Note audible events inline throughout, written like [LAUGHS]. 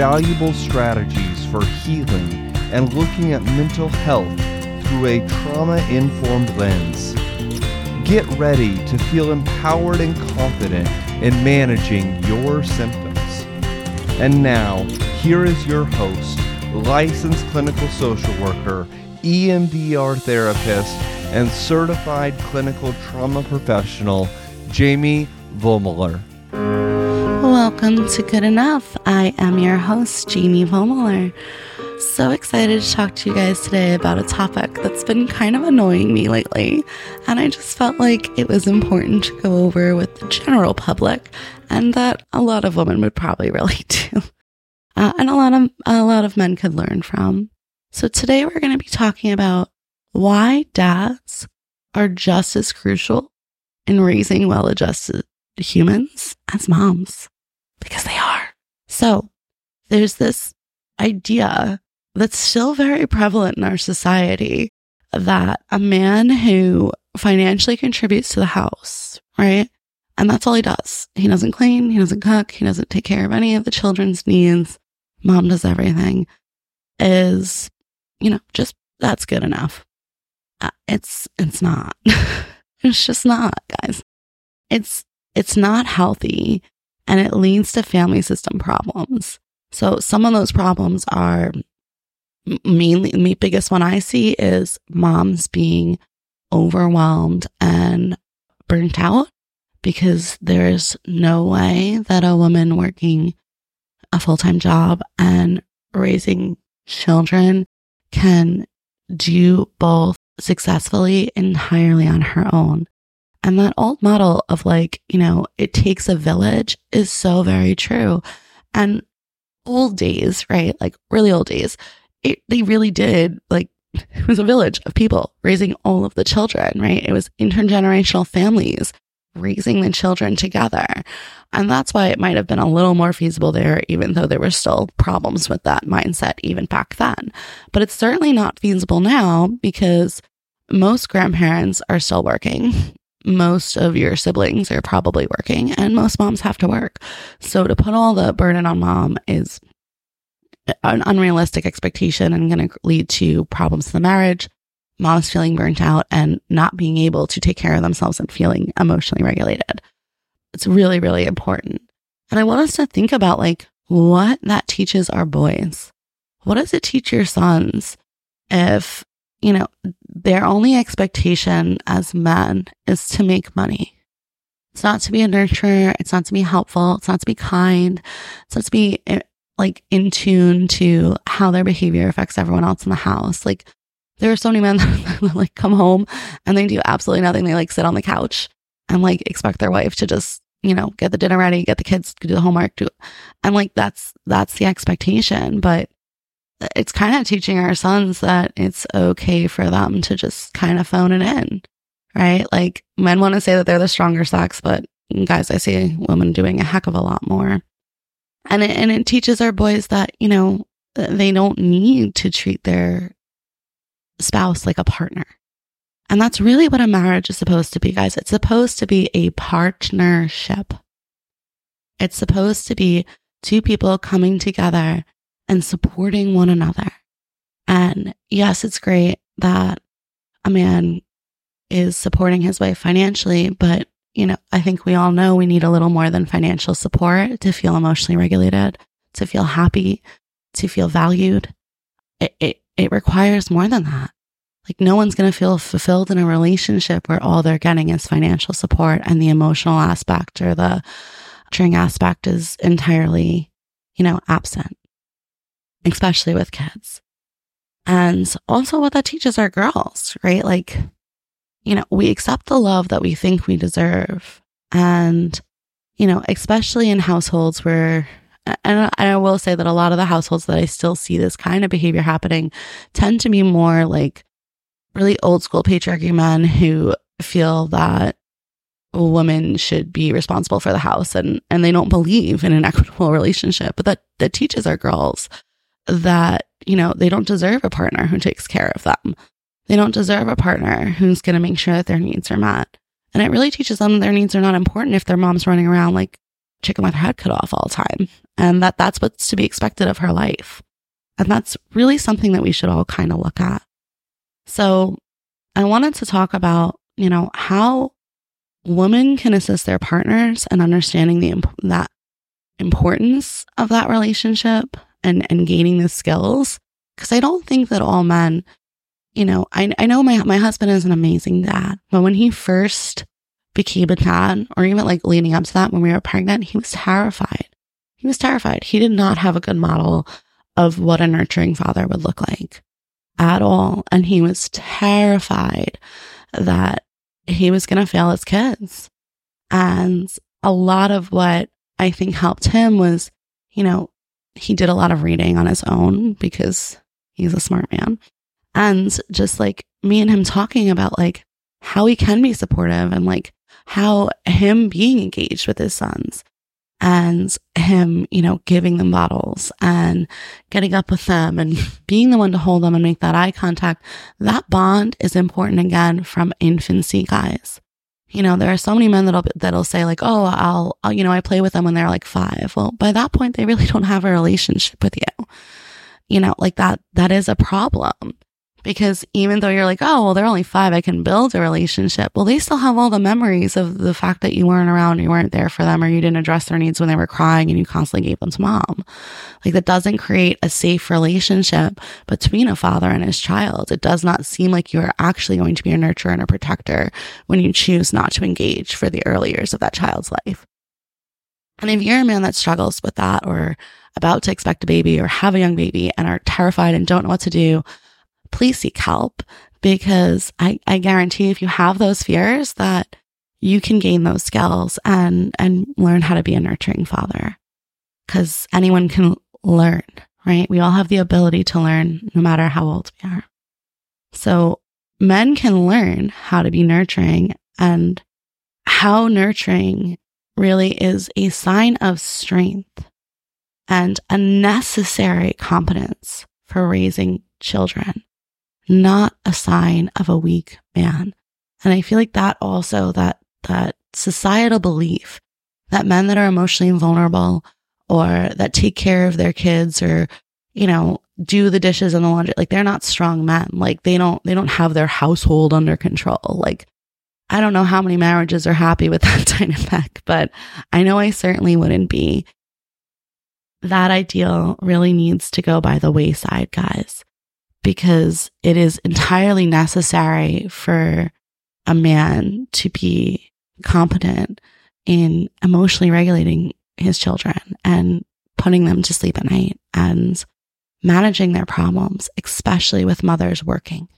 valuable strategies for healing and looking at mental health through a trauma informed lens. Get ready to feel empowered and confident in managing your symptoms. And now, here is your host, licensed clinical social worker, EMDR therapist, and certified clinical trauma professional, Jamie Vollmoeller. Welcome to Good Enough. I am your host, Jamie Vollmoeller. So excited to talk to you guys today about a topic that's been kind of annoying me lately. And I just felt like it was important to go over with the general public and that a lot of women would probably [LAUGHS] relate to. Uh, and a lot of a lot of men could learn from. So today we're going to be talking about why dads are just as crucial in raising well-adjusted humans as moms because they are. So there's this idea that's still very prevalent in our society that a man who financially contributes to the house, right? And that's all he does. He doesn't clean, he doesn't cook, he doesn't take care of any of the children's needs. Mom does everything. Is, you know, just that's good enough. Uh, it's it's not. [LAUGHS] it's just not, guys. It's it's not healthy and it leads to family system problems. So some of those problems are mainly the biggest one I see is moms being overwhelmed and burnt out because there's no way that a woman working a full time job and raising children can do both successfully entirely on her own. And that old model of like, you know, it takes a village is so very true. And old days, right? Like really old days, it, they really did like [LAUGHS] it was a village of people raising all of the children, right? It was intergenerational families raising the children together. And that's why it might have been a little more feasible there, even though there were still problems with that mindset even back then. But it's certainly not feasible now because most grandparents are still working. [LAUGHS] Most of your siblings are probably working, and most moms have to work. So to put all the burden on mom is an unrealistic expectation and going to lead to problems in the marriage, moms feeling burnt out and not being able to take care of themselves and feeling emotionally regulated. It's really, really important. And I want us to think about like what that teaches our boys. What does it teach your sons if, you know, their only expectation as men is to make money? It's not to be a nurturer. It's not to be helpful. It's not to be kind. It's not to be eh, like in tune to how their behavior affects everyone else in the house. Like there are so many men [LAUGHS] that like come home and they do absolutely nothing. They like sit on the couch and like expect their wife to just, you know, get the dinner ready, get the kids to do the homework, do and like that's that's the expectation. But it's kind of teaching our sons that it's okay for them to just kind of phone it in. Right? Like men want to say that they're the stronger sex, but guys, I see women doing a heck of a lot more. And it, and it teaches our boys that, you know, they don't need to treat their spouse like a partner. And that's really what a marriage is supposed to be, guys. It's supposed to be a partnership. It's supposed to be two people coming together and supporting one another. And yes, it's great that a man is supporting his wife financially, but you know, I think we all know we need a little more than financial support to feel emotionally regulated, to feel happy, to feel valued. It, it, it requires more than that. Like, no one's going to feel fulfilled in a relationship where all they're getting is financial support and the emotional aspect or the nurturing aspect is entirely, you know, absent, especially with kids. And also, what that teaches our girls, right? Like, you know, we accept the love that we think we deserve. And, you know, especially in households where, and I will say that a lot of the households that I still see this kind of behavior happening tend to be more like really old school patriarchy men who feel that women should be responsible for the house and, and they don't believe in an equitable [LAUGHS] relationship, but that, that teaches our girls that, you know, they don't deserve a partner who takes care of them they don't deserve a partner who's going to make sure that their needs are met. And it really teaches them their needs are not important if their mom's running around like chicken with her head cut off all the time and that that's what's to be expected of her life. And that's really something that we should all kind of look at. So I wanted to talk about, you know, how women can assist their partners and understanding the that importance of that relationship and and gaining the skills because I don't think that all men, you know, I I know my my husband is an amazing dad, but when he first became a dad, or even like leading up to that when we were pregnant, he was terrified. He was terrified. He did not have a good model of what a nurturing father would look like at all. And he was terrified that he was going to fail his kids. And a lot of what I think helped him was, you know, he did a lot of reading on his own mm-hmm. because he's a smart man. And just like me and him talking about like how he can be supportive and like how him being engaged with his sons and him, you know, giving them bottles and getting up with them and [LAUGHS] being the one to hold them and make that eye contact. That bond is important again from infancy, guys. You know, there are so many men that'll, that'll say like, Oh, I'll, I'll, you know, I play with them when they're like five. Well, by that point, they really [LAUGHS] don't have a relationship with you. You know, like that, that is a problem because even though you're like, oh, well, they're only five, I can build a relationship. Well, they still have all the memories of the fact that you weren't around, you weren't there for them, or you didn't address their needs when they were crying and you constantly gave them to mom. Like that doesn't create a safe relationship between a father and his child. It does not seem like you're actually going to be a nurturer and a protector when you choose not to engage for the early years of that child's life. And if you're a man that struggles with that or about to expect a baby or have a young baby and are terrified and don't know what to do, please seek help because I, I guarantee if you have those fears that you can gain those skills and, and learn how to be a nurturing father because anyone can learn, right? We all have the ability to learn no matter how old we are. So men can learn how to be nurturing and how nurturing really is a sign of strength and a necessary competence for raising children not a sign of a weak man. And I feel like that also, that, that societal belief that men that are emotionally vulnerable or that take care of their kids or, you know, do the dishes and the laundry, like they're not strong men. Like they don't, they don't have their household under control. Like I don't know how many marriages are happy with [LAUGHS] that dynamic, but I know I certainly wouldn't be. That ideal really needs to go by the wayside, guys because it is entirely necessary for a man to be competent in emotionally regulating his children and putting them to sleep at night and managing their problems, especially with mothers working.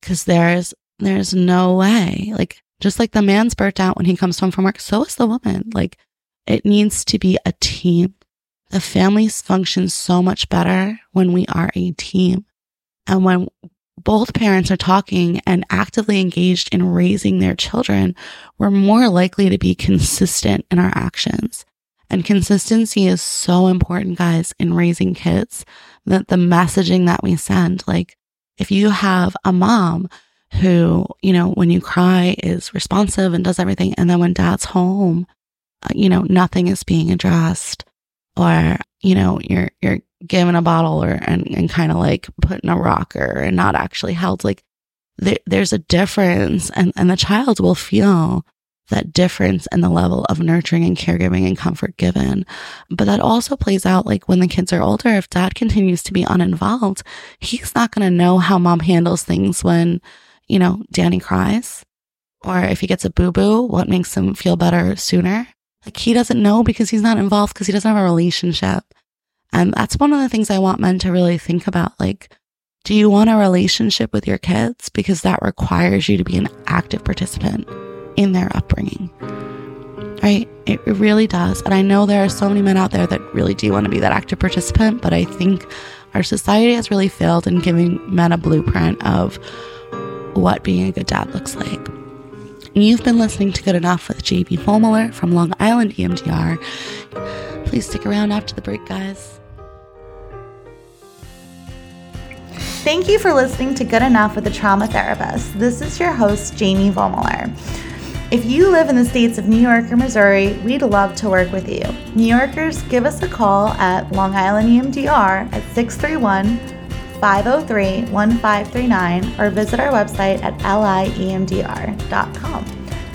Cause there's, there's no way, like, just like the man's burnt out when he comes home from work, so is the woman. Like, it needs to be a team. The families function so much better when we are a team. And when both parents are talking and actively engaged in raising their children, we're more likely to be consistent in our actions. And consistency is so important, guys, in raising kids that the messaging that we send, like if you have a mom who, you know, when you cry is responsive and does everything. And then when dad's home, uh, you know, nothing is being addressed or, you know, you're, you're given a bottle or and, and kind of like put in a rocker and not actually held like there, there's a difference and, and the child will feel that difference in the level of nurturing and caregiving and comfort given. But that also plays out like when the kids are older, if dad continues to be uninvolved, he's not going to know how mom handles things when, you know, Danny cries or if he gets a boo boo, what makes him feel better sooner. Like he doesn't know because he's not involved because he doesn't have a relationship. And that's one of the things I want men to really think about. Like, do you want a relationship with your kids? Because that requires you to be an active participant in their upbringing. Right? It, it really does. And I know there are so many men out there that really do want to be that active participant, but I think our society has really failed in giving men a blueprint of what being a good dad looks like. You've been listening to Good Enough with JB Vollmoeller from Long Island EMDR. Please stick around after the break, guys. Thank you for listening to Good Enough with a Trauma Therapist. This is your host, Jamie Vollmoeller. If you live in the states of New York or Missouri, we'd love to work with you. New Yorkers, give us a call at Long Island EMDR at 631 503 1539 or visit our website at liemdr.com.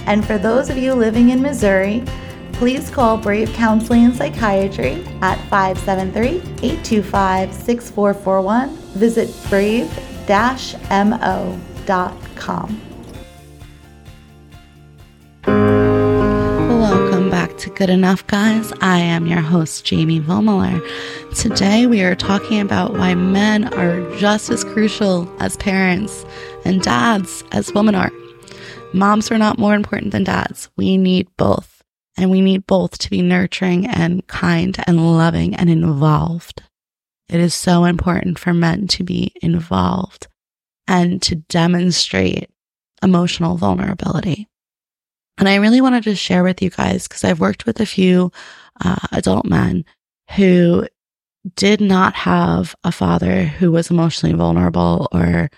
And for those of you living in Missouri, please call Brave Counseling and Psychiatry at 573 825 6441. Visit brave mo.com. Welcome back to Good Enough, guys. I am your host, Jamie Vollmoeller. Today, we are talking about why men are just as crucial as parents and dads as women are. Moms are not more important than dads. We need both. And we need both to be nurturing and kind and loving and involved. It is so important for men to be involved and to demonstrate emotional vulnerability. And I really wanted to share with you guys because I've worked with a few uh, adult men who did not have a father who was emotionally vulnerable or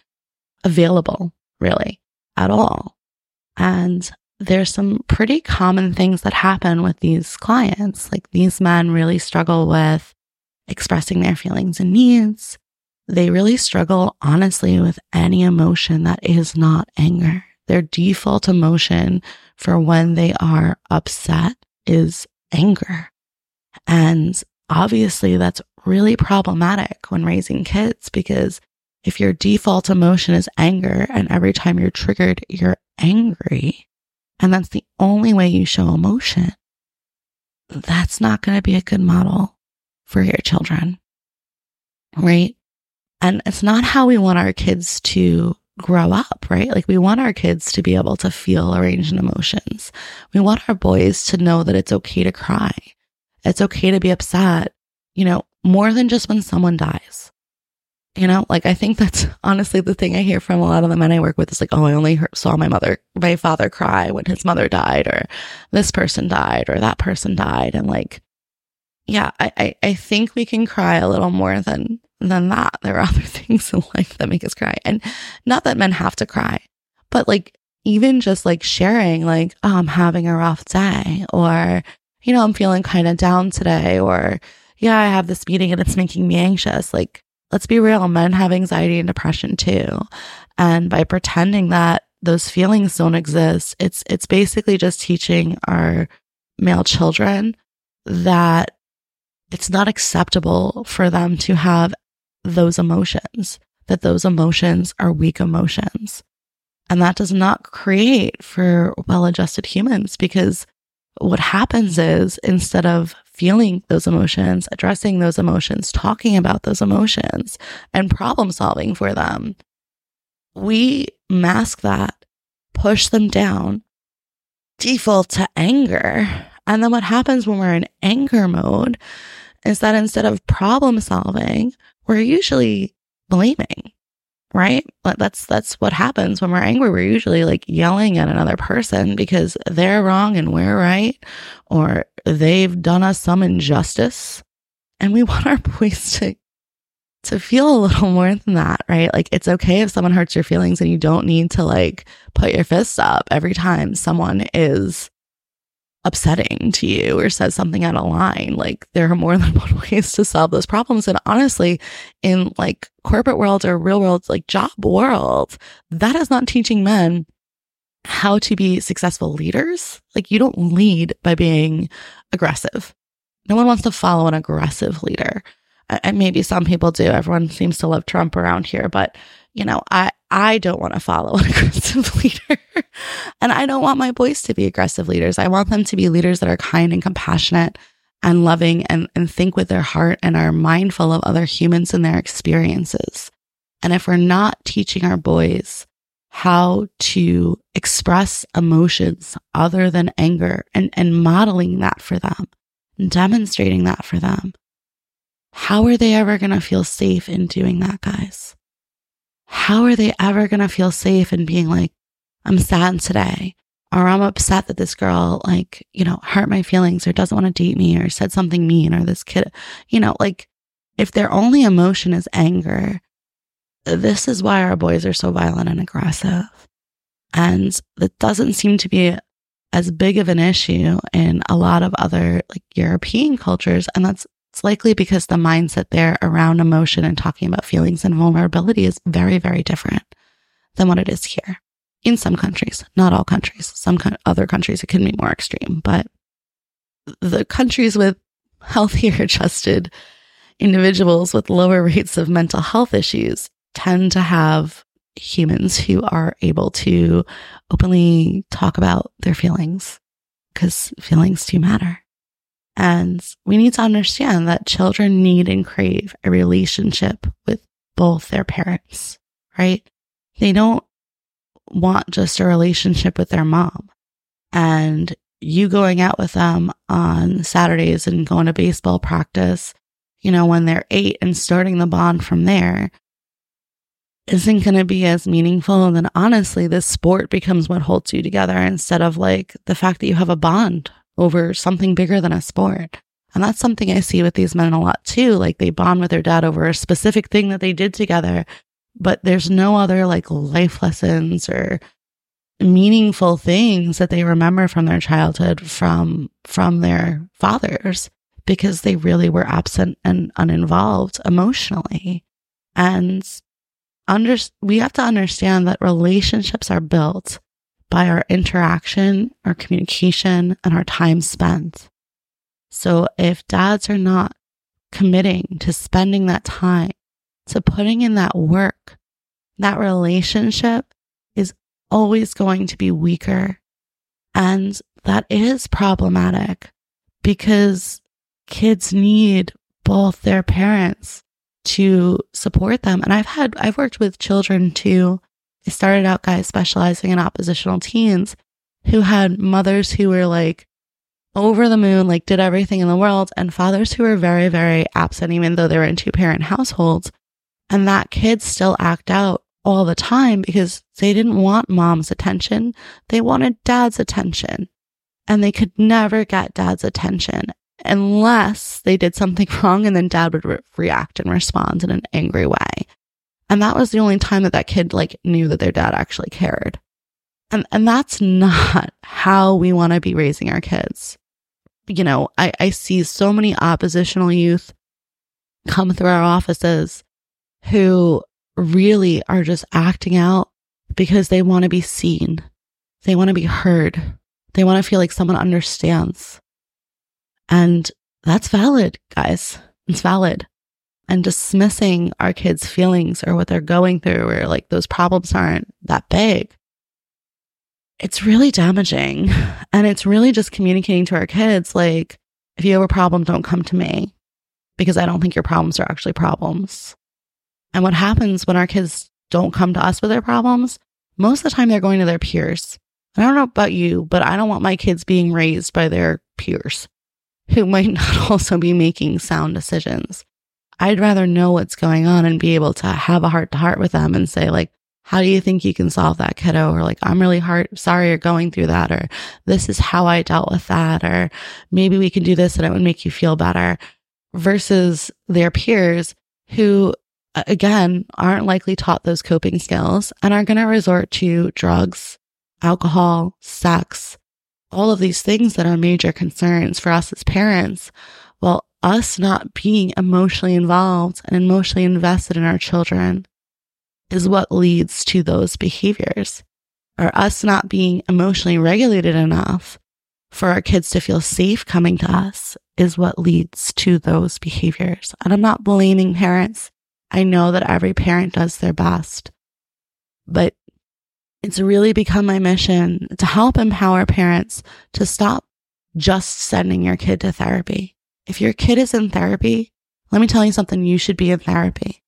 available, really, at all. And there's some pretty common things that happen with these clients. Like these men really struggle with expressing their feelings and needs. They really struggle, honestly, with any emotion that is not anger. Their default emotion for when they are upset is anger. And obviously, that's really problematic when raising kids because if your default emotion is anger and every time you're triggered, you're angry, and that's the only way you show emotion, that's not going to be a good model for your children. Right. And it's not how we want our kids to grow up, right? Like we want our kids to be able to feel a range of emotions. We want our boys to know that it's okay to cry. It's okay to be upset, you know, more than just when someone dies. You know, like I think that's [LAUGHS] honestly the thing I hear from a lot of the men I work with is like, oh, I only heard, saw my mother, my father cry when his mother died, or this person died, or that person died. And like, yeah, I, I, I think we can cry a little more than than that. There are [LAUGHS] other things in life that make us cry. And not that men have to cry, but like even just like sharing, like, oh, I'm having a rough day, or, you know, I'm feeling kind of down today, or, yeah, I have this meeting and it's making me anxious. Like, let's be real, men have anxiety and depression too. And by pretending that those feelings don't exist, it's, it's basically just teaching our male children that it's not acceptable for them to have those emotions, that those emotions are weak emotions. And that does not create for well adjusted humans because what happens is instead of feeling those emotions, addressing those emotions, talking about those emotions, and problem solving for them, we mask that, push them down, default to anger. And then what happens when we're in anger mode is that instead of problem solving, we're usually blaming, right? That's that's what happens when we're angry. We're usually like yelling at another person because they're wrong and we're right, or they've done us some injustice. And we [LAUGHS] want our boys to to feel a little more than that, right? Like it's okay if someone hurts your feelings and you don't need to like put your fists up every time someone is upsetting to you or says something out of line. Like there are more [LAUGHS] than one ways to solve those problems. And honestly, in like corporate world or real world, like job world, that is not teaching men how to be successful leaders. Like you don't lead by being aggressive. No one wants to follow an aggressive leader. And maybe some people do. Everyone seems to love Trump around here, but you know, I, I don't want to follow [LAUGHS] an aggressive leader. and I don't want my boys to be aggressive leaders. I want them to be leaders that are kind and compassionate and loving and, and think with their heart and are mindful of other humans and their experiences. And if we're not teaching our boys how to express emotions other than anger and, and modeling that for them demonstrating that for them, how are they ever going to feel safe in doing that, guys? how are they ever going to feel safe in being like, I'm sad today, or I'm upset that this girl, like, you know, hurt my feelings or doesn't want to date me or said something mean or this kid, you know, like, if their only emotion is anger, this is why our boys are so violent and aggressive. And it doesn't seem to be as big of an issue in a lot of other like European cultures. And that's it's likely because the mindset there around emotion and talking about feelings and vulnerability is very, very different than what it is here in some countries, not all countries. Some other countries, it can be more extreme, but the countries with healthier [LAUGHS] adjusted individuals with lower rates of mental health issues tend to have humans who are able to openly talk about their feelings because feelings do matter. And we need to understand that children need and crave a relationship with both their parents, right? They don't want just a relationship with their mom. And you going out with them on Saturdays and going to baseball practice, you know, when they're eight and starting the bond from there isn't going to be as meaningful. And then honestly, this sport becomes what holds you together instead of like the fact that you have a bond over something bigger than a sport. And that's something I see with these men a lot too. Like they bond with their dad over a specific thing that they did together, but there's no other like life lessons or meaningful things that they remember from their childhood from from their fathers because they really were absent and uninvolved emotionally. And under, we have to understand that relationships are built by our interaction, our communication, and our time spent. So if dads are not committing to spending that time, to putting in that work, that relationship is always going to be weaker. And that is problematic because kids need both their parents to support them. And I've had, I've worked with children too. I started out guys specializing in oppositional teens who had mothers who were like over the moon, like did everything in the world, and fathers who were very, very absent, even though they were in two parent households. And that kids still act out all the time because they didn't want mom's attention. They wanted dad's attention and they could never get dad's attention unless they did something [LAUGHS] wrong and then dad would re- react and respond in an angry way. And that was the only time that that kid like knew that their dad actually cared. And, and that's not how we want to be raising our kids. You know, I, I see so many oppositional youth come through our offices who really are just acting out because they want to be seen. They want to be heard. They want to feel like someone understands. And that's valid, guys. It's valid. And dismissing our kids' feelings or what they're going through or like those problems aren't that big. It's really damaging. And it's really just communicating to our kids like, if you have a problem, don't come to me because I don't think your problems are actually problems. And what happens when our kids don't come to us with their problems? Most of the time, they're going to their peers. I don't know about you, but I don't want my kids being raised by their peers who might not [LAUGHS] also be making sound decisions. I'd rather know what's going on and be able to have a heart to heart with them and say, like, how do you think you can solve that kiddo? Or like, I'm really hard, sorry you're going through that. Or this is how I dealt with that. Or maybe we can do this and it would make you feel better versus their peers who again aren't likely taught those coping skills and are going to resort to drugs, alcohol, sex, all of these things that are major concerns for us as parents, while us not being emotionally involved and emotionally invested in our children is what leads to those behaviors. Or us not being emotionally regulated enough for our kids to feel safe coming to us is what leads to those behaviors. And I'm not blaming parents. I know that every parent does their best, but it's really become my mission to help empower parents to stop just sending your kid to therapy. If your kid is in therapy, let me tell you something, you should be in therapy.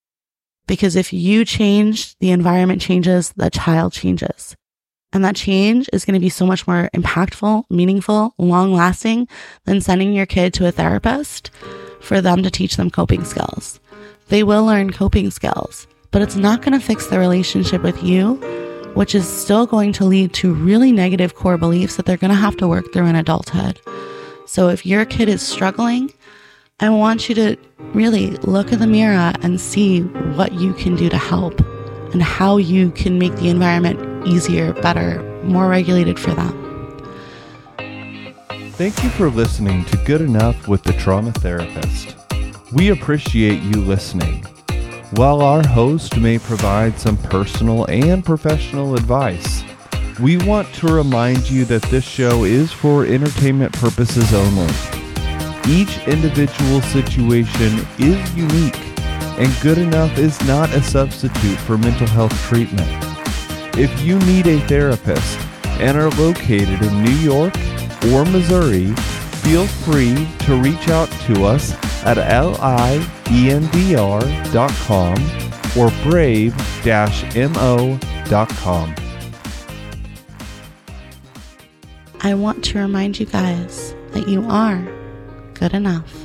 Because if you change, the environment changes, the child changes. And that change is going to be so much more impactful, meaningful, long lasting than sending your kid to a therapist for them to teach them coping skills. They will learn coping skills, but it's not going to fix the relationship with you which is still going to lead to really negative core beliefs that they're going to have to work through in adulthood. So if your kid is struggling, I want you to really look in the mirror and see what you can do to help and how you can make the environment easier, better, more regulated for them. Thank you for listening to Good Enough with the Trauma Therapist. We appreciate you listening. While our host may provide some personal and professional advice, we want to remind you that this show is for entertainment purposes only. Each individual situation is unique, and good enough is not a substitute for mental health treatment. If you need a therapist and are located in New York or Missouri, feel free to reach out to us at liemdr.com or brave-mo.com. I want to remind you guys that you are good enough.